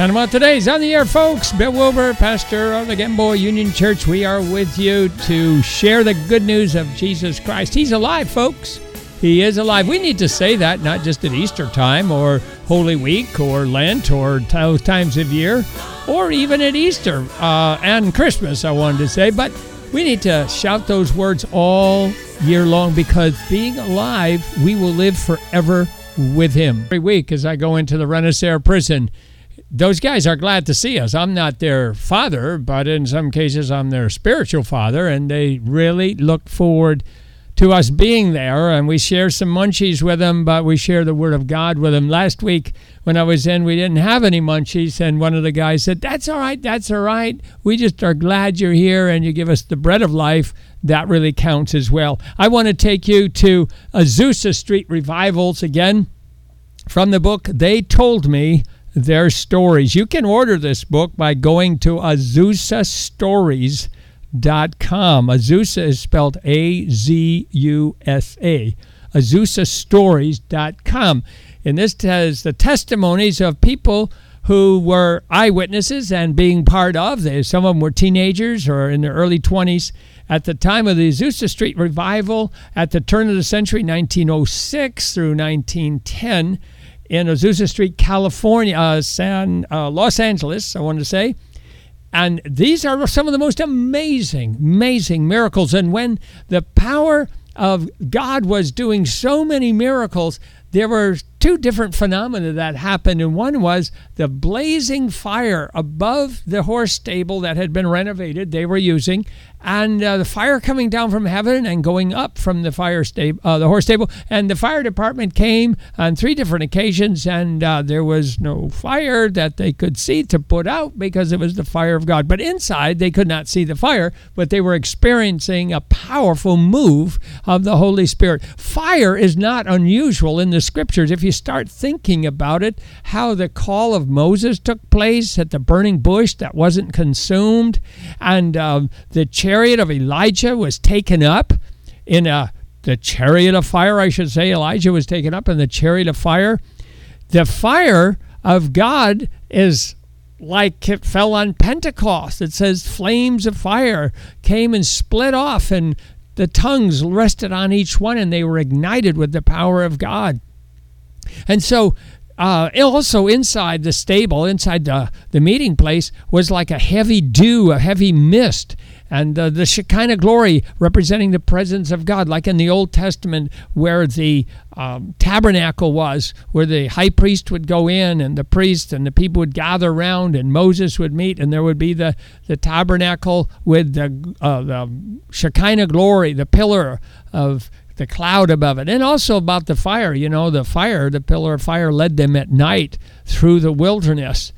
Panama Today's on the air, folks. Bill Wilbur, pastor of the Gamboa Union Church. We are with you to share the good news of Jesus Christ. He's alive, folks. He is alive. We need to say that not just at Easter time or Holy Week or Lent or times of year or even at Easter uh, and Christmas, I wanted to say. But we need to shout those words all year long because being alive, we will live forever with Him. Every week as I go into the Renacer prison, those guys are glad to see us. I'm not their father, but in some cases, I'm their spiritual father, and they really look forward to us being there. And we share some munchies with them, but we share the Word of God with them. Last week, when I was in, we didn't have any munchies, and one of the guys said, That's all right, that's all right. We just are glad you're here and you give us the bread of life. That really counts as well. I want to take you to Azusa Street Revivals again from the book They Told Me their stories. You can order this book by going to AzusaStories.com. Azusa is spelled A Z U S A. AzusaStories.com. And this has the testimonies of people who were eyewitnesses and being part of. Some of them were teenagers or in their early 20s at the time of the Azusa Street revival at the turn of the century, 1906 through 1910 in Azusa Street, California, uh, San uh, Los Angeles, I wanted to say. And these are some of the most amazing, amazing miracles. And when the power of God was doing so many miracles, there were two different phenomena that happened. And one was the blazing fire above the horse stable that had been renovated, they were using, and uh, the fire coming down from heaven and going up from the fire stable, uh, the horse stable. And the fire department came on three different occasions, and uh, there was no fire that they could see to put out because it was the fire of God. But inside, they could not see the fire, but they were experiencing a powerful move of the Holy Spirit. Fire is not unusual in the scriptures. If you start thinking about it, how the call of Moses took place at the burning bush that wasn't consumed, and um, the of Elijah was taken up in a the chariot of fire, I should say. Elijah was taken up in the chariot of fire. The fire of God is like it fell on Pentecost. It says flames of fire came and split off, and the tongues rested on each one, and they were ignited with the power of God. And so uh, also inside the stable, inside the, the meeting place, was like a heavy dew, a heavy mist. And uh, the Shekinah glory representing the presence of God, like in the Old Testament, where the um, tabernacle was, where the high priest would go in, and the priest and the people would gather around, and Moses would meet, and there would be the, the tabernacle with the, uh, the Shekinah glory, the pillar of the cloud above it, and also about the fire. You know, the fire, the pillar of fire led them at night through the wilderness.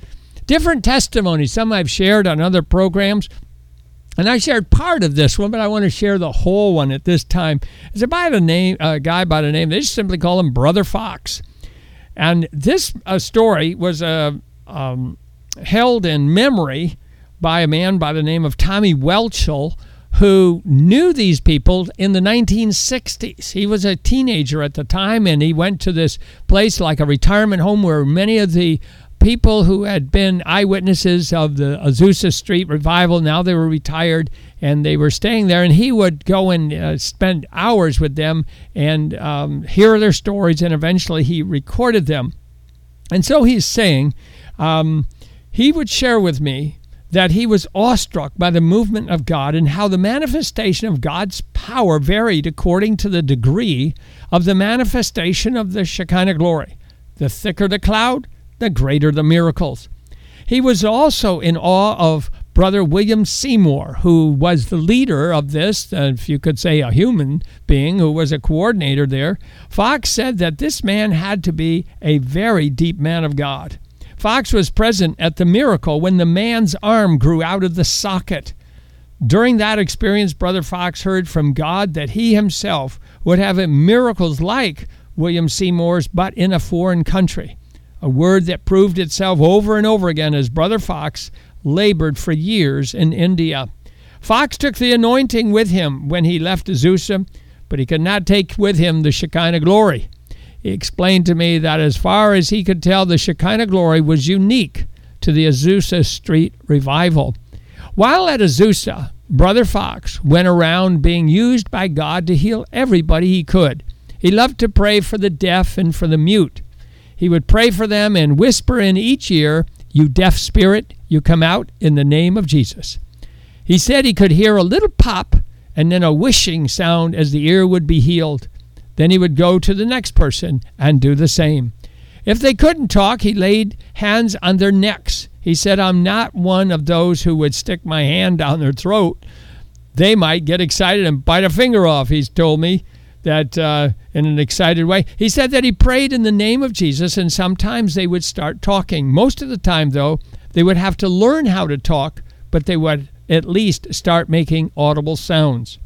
Different testimonies, some I've shared on other programs. And I shared part of this one, but I want to share the whole one at this time. It's a by the name, a guy by the name. They just simply call him Brother Fox. And this uh, story was uh, um, held in memory by a man by the name of Tommy Welchel, who knew these people in the 1960s. He was a teenager at the time, and he went to this place like a retirement home where many of the people who had been eyewitnesses of the Azusa Street revival. Now they were retired and they were staying there. And he would go and uh, spend hours with them and um, hear their stories. And eventually he recorded them. And so he's saying, um, he would share with me that he was awestruck by the movement of God and how the manifestation of God's power varied according to the degree of the manifestation of the Shekinah glory. The thicker the cloud, the greater the miracles. He was also in awe of Brother William Seymour, who was the leader of this, if you could say a human being, who was a coordinator there. Fox said that this man had to be a very deep man of God. Fox was present at the miracle when the man's arm grew out of the socket. During that experience, Brother Fox heard from God that he himself would have miracles like William Seymour's, but in a foreign country a word that proved itself over and over again as Brother Fox labored for years in India. Fox took the anointing with him when he left Azusa, but he could not take with him the Shekinah glory. He explained to me that as far as he could tell, the Shekinah glory was unique to the Azusa Street revival. While at Azusa, Brother Fox went around being used by God to heal everybody he could. He loved to pray for the deaf and for the mute. He would pray for them and whisper in each ear, You deaf spirit, you come out in the name of Jesus. He said he could hear a little pop and then a wishing sound as the ear would be healed. Then he would go to the next person and do the same. If they couldn't talk, he laid hands on their necks. He said, I'm not one of those who would stick my hand down their throat. They might get excited and bite a finger off, he's told me that uh, in an excited way. He said that he prayed in the name of Jesus, and sometimes they would start talking. Most of the time, though, they would have to learn how to talk, but they would at least start making audible sounds.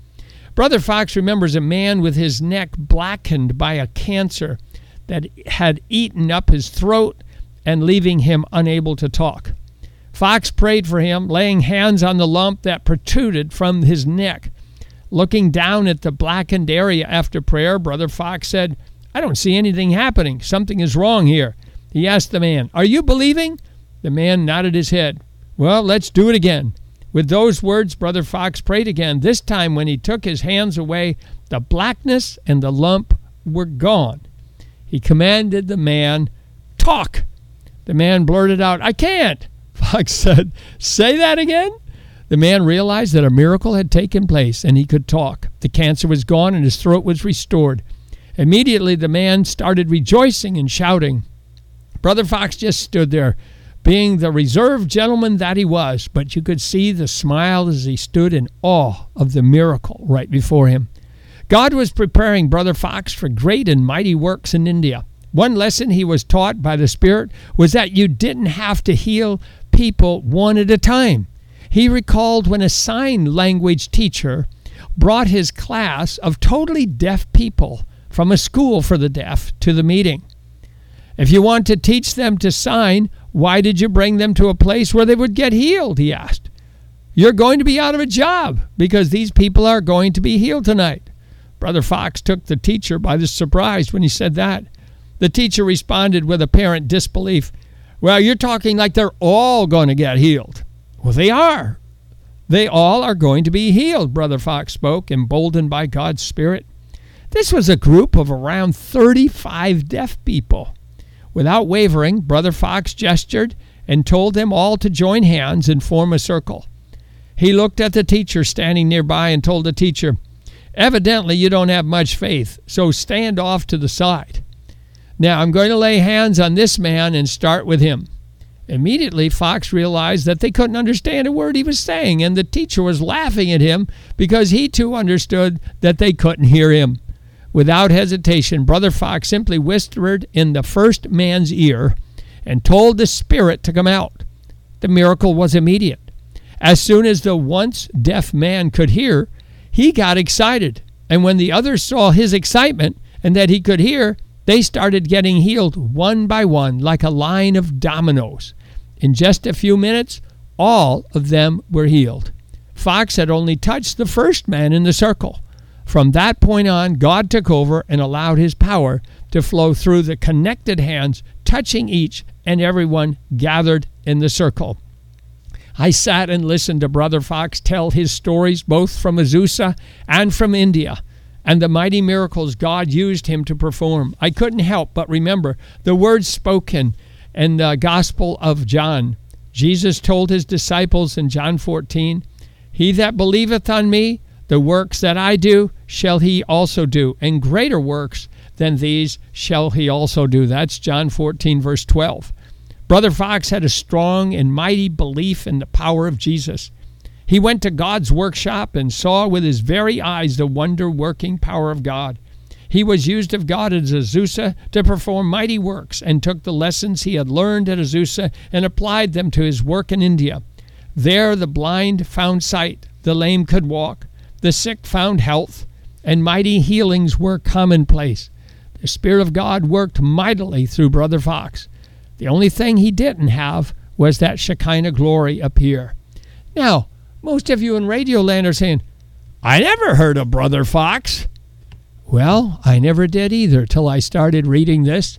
Brother Fox remembers a man with his neck blackened by a cancer that had eaten up his throat and leaving him unable to talk. Fox prayed for him, laying hands on the lump that protruded from his neck. Looking down at the blackened area after prayer, Brother Fox said, I don't see anything happening. Something is wrong here. He asked the man, Are you believing? The man nodded his head. Well, let's do it again. With those words, Brother Fox prayed again. This time, when he took his hands away, the blackness and the lump were gone. He commanded the man, Talk! The man blurted out, I can't. Fox said, Say that again? The man realized that a miracle had taken place and he could talk. The cancer was gone and his throat was restored. Immediately, the man started rejoicing and shouting. Brother Fox just stood there, being the reserved gentleman that he was, but you could see the smile as he stood in awe of the miracle right before him. God was preparing Brother Fox for great and mighty works in India. One lesson he was taught by the Spirit was that you didn't have to heal people one at a time. He recalled when a sign language teacher brought his class of totally deaf people from a school for the deaf to the meeting. If you want to teach them to sign, why did you bring them to a place where they would get healed? He asked. You're going to be out of a job because these people are going to be healed tonight. Brother Fox took the teacher by the surprise when he said that. The teacher responded with apparent disbelief. Well, you're talking like they're all going to get healed. Well, they are. They all are going to be healed, Brother Fox spoke, emboldened by God's Spirit. This was a group of around 35 deaf people. Without wavering, Brother Fox gestured and told them all to join hands and form a circle. He looked at the teacher standing nearby and told the teacher, Evidently, you don't have much faith, so stand off to the side. Now, I'm going to lay hands on this man and start with him. Immediately, Fox realized that they couldn't understand a word he was saying, and the teacher was laughing at him because he too understood that they couldn't hear him. Without hesitation, Brother Fox simply whispered in the first man's ear and told the spirit to come out. The miracle was immediate. As soon as the once deaf man could hear, he got excited. And when the others saw his excitement and that he could hear, they started getting healed one by one like a line of dominoes. In just a few minutes, all of them were healed. Fox had only touched the first man in the circle. From that point on, God took over and allowed his power to flow through the connected hands, touching each and everyone gathered in the circle. I sat and listened to Brother Fox tell his stories both from Azusa and from India and the mighty miracles God used him to perform. I couldn't help but remember the words spoken in the Gospel of John. Jesus told his disciples in John 14, He that believeth on me, the works that I do, shall he also do, and greater works than these shall he also do. That's John 14, verse 12. Brother Fox had a strong and mighty belief in the power of Jesus. He went to God's workshop and saw with his very eyes the wonder working power of God. He was used of God at Azusa to perform mighty works and took the lessons he had learned at Azusa and applied them to his work in India. There the blind found sight, the lame could walk, the sick found health, and mighty healings were commonplace. The Spirit of God worked mightily through Brother Fox. The only thing he didn't have was that Shekinah glory appear. Now, most of you in Radio Land are saying, I never heard of Brother Fox. Well, I never did either till I started reading this.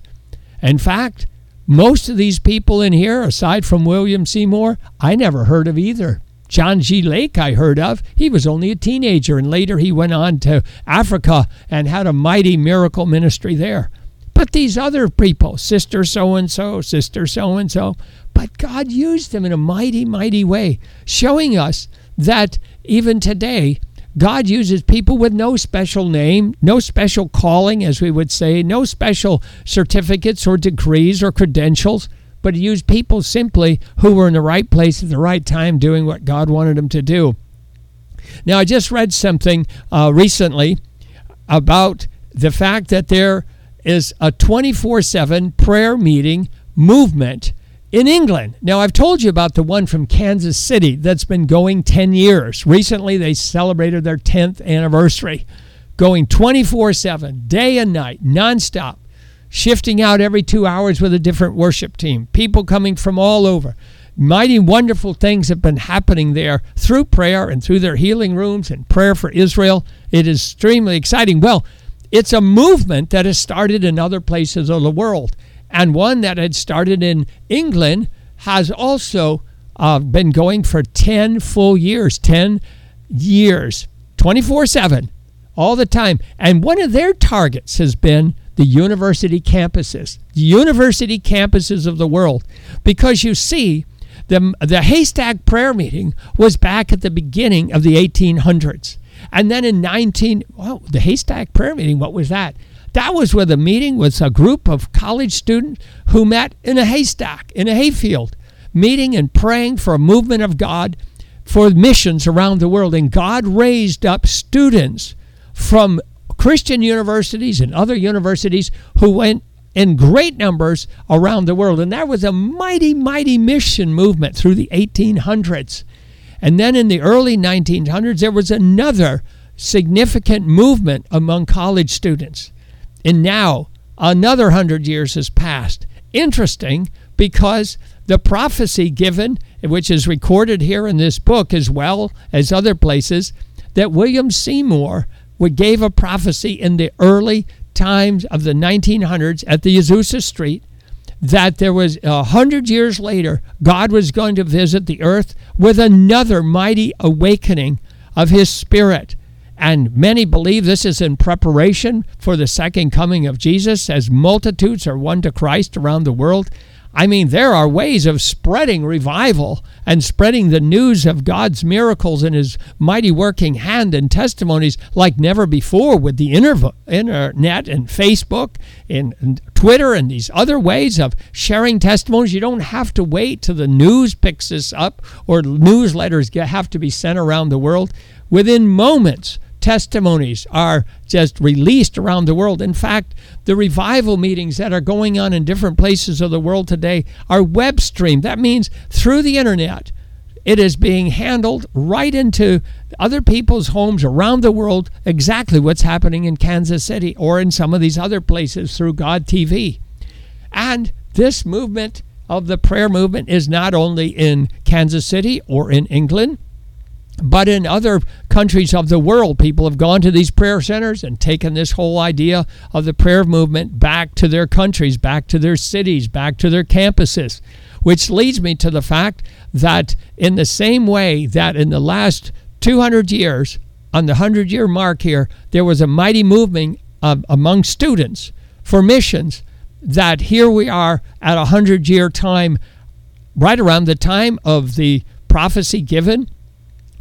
In fact, most of these people in here, aside from William Seymour, I never heard of either. John G. Lake, I heard of. He was only a teenager, and later he went on to Africa and had a mighty miracle ministry there. But these other people, sister so and so, sister so and so, but God used them in a mighty, mighty way, showing us that even today, God uses people with no special name, no special calling, as we would say, no special certificates or degrees or credentials, but He used people simply who were in the right place at the right time doing what God wanted them to do. Now, I just read something uh, recently about the fact that there is a 24 7 prayer meeting movement in England. Now, I've told you about the one from Kansas City that's been going 10 years. Recently, they celebrated their 10th anniversary, going 24 7, day and night, nonstop, shifting out every two hours with a different worship team, people coming from all over. Mighty wonderful things have been happening there through prayer and through their healing rooms and prayer for Israel. It is extremely exciting. Well, it's a movement that has started in other places of the world and one that had started in England has also uh, been going for 10 full years, 10 years, 24 7, all the time. And one of their targets has been the university campuses, the university campuses of the world. Because you see, the, the haystack prayer meeting was back at the beginning of the 1800s. And then in 19, oh, the haystack prayer meeting, what was that? That was where the meeting was a group of college students who met in a haystack, in a hayfield, meeting and praying for a movement of God for missions around the world. And God raised up students from Christian universities and other universities who went in great numbers around the world. And that was a mighty, mighty mission movement through the 1800s. And then in the early 1900s, there was another significant movement among college students. And now another hundred years has passed. Interesting because the prophecy given, which is recorded here in this book as well as other places, that William Seymour gave a prophecy in the early times of the 1900s at the Azusa Street that there was a hundred years later, God was going to visit the earth with another mighty awakening of his spirit. And many believe this is in preparation for the second coming of Jesus as multitudes are won to Christ around the world. I mean, there are ways of spreading revival and spreading the news of God's miracles and His mighty working hand and testimonies like never before with the internet and Facebook and Twitter and these other ways of sharing testimonies. You don't have to wait till the news picks this up or newsletters have to be sent around the world. Within moments, testimonies are just released around the world. In fact, the revival meetings that are going on in different places of the world today are web streamed. That means through the internet, it is being handled right into other people's homes around the world, exactly what's happening in Kansas City or in some of these other places through God TV. And this movement of the prayer movement is not only in Kansas City or in England, but in other countries of the world, people have gone to these prayer centers and taken this whole idea of the prayer movement back to their countries, back to their cities, back to their campuses. Which leads me to the fact that, in the same way that in the last 200 years, on the 100 year mark here, there was a mighty movement uh, among students for missions, that here we are at a 100 year time, right around the time of the prophecy given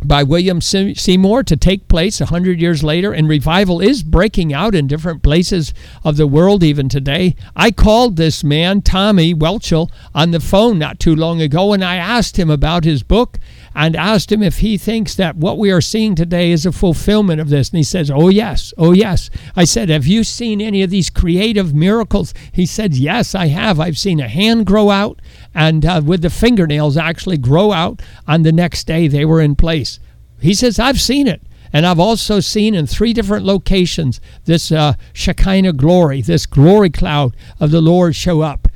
by William Seymour to take place 100 years later, and revival is breaking out in different places of the world even today. I called this man, Tommy Welchel, on the phone not too long ago, and I asked him about his book and asked him if he thinks that what we are seeing today is a fulfillment of this. And he says, Oh, yes, oh, yes. I said, Have you seen any of these creative miracles? He said, Yes, I have. I've seen a hand grow out and uh, with the fingernails actually grow out on the next day they were in place. He says, I've seen it. And I've also seen in three different locations this uh, Shekinah glory, this glory cloud of the Lord show up.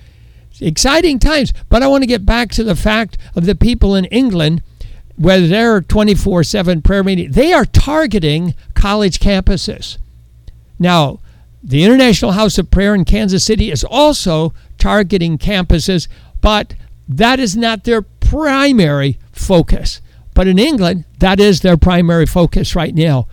Exciting times. But I want to get back to the fact of the people in England whether they're 24 7 prayer meeting, they are targeting college campuses. Now, the International House of Prayer in Kansas City is also targeting campuses, but that is not their primary focus. But in England, that is their primary focus right now.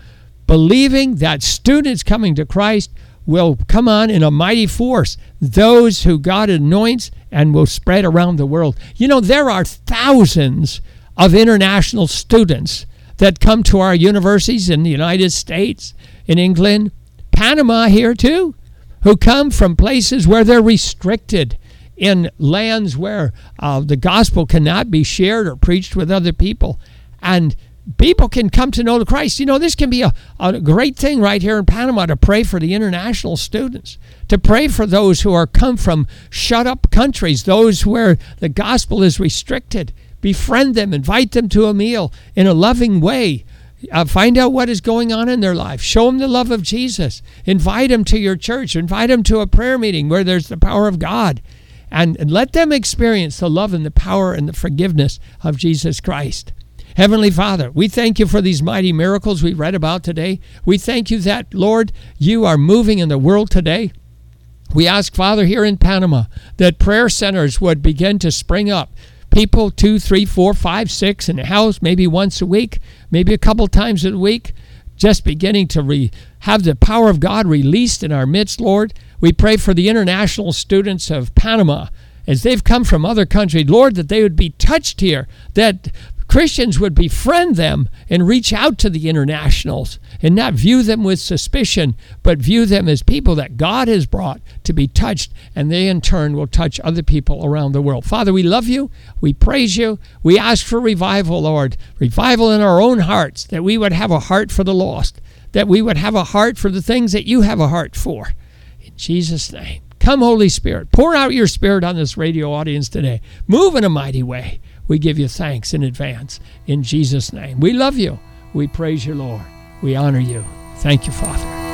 Believing that students coming to Christ will come on in a mighty force, those who God anoints and will spread around the world. You know, there are thousands of international students that come to our universities in the United States, in England, Panama here too, who come from places where they're restricted in lands where uh, the gospel cannot be shared or preached with other people. And people can come to know the Christ. You know, this can be a, a great thing right here in Panama to pray for the international students, to pray for those who are come from shut up countries, those where the gospel is restricted befriend them, invite them to a meal in a loving way. Uh, find out what is going on in their life. Show them the love of Jesus. Invite them to your church. Invite them to a prayer meeting where there's the power of God. And, and let them experience the love and the power and the forgiveness of Jesus Christ. Heavenly Father, we thank you for these mighty miracles we read about today. We thank you that, Lord, you are moving in the world today. We ask, Father, here in Panama, that prayer centers would begin to spring up people two, three, four, five, six in the house, maybe once a week, maybe a couple times a week, just beginning to re- have the power of God released in our midst, Lord. We pray for the international students of Panama as they've come from other countries, Lord, that they would be touched here, that Christians would befriend them and reach out to the internationals and not view them with suspicion, but view them as people that God has brought to be touched, and they in turn will touch other people around the world. Father, we love you. We praise you. We ask for revival, Lord, revival in our own hearts, that we would have a heart for the lost, that we would have a heart for the things that you have a heart for. In Jesus' name. Come, Holy Spirit, pour out your Spirit on this radio audience today. Move in a mighty way. We give you thanks in advance in Jesus' name. We love you. We praise you, Lord. We honor you. Thank you, Father.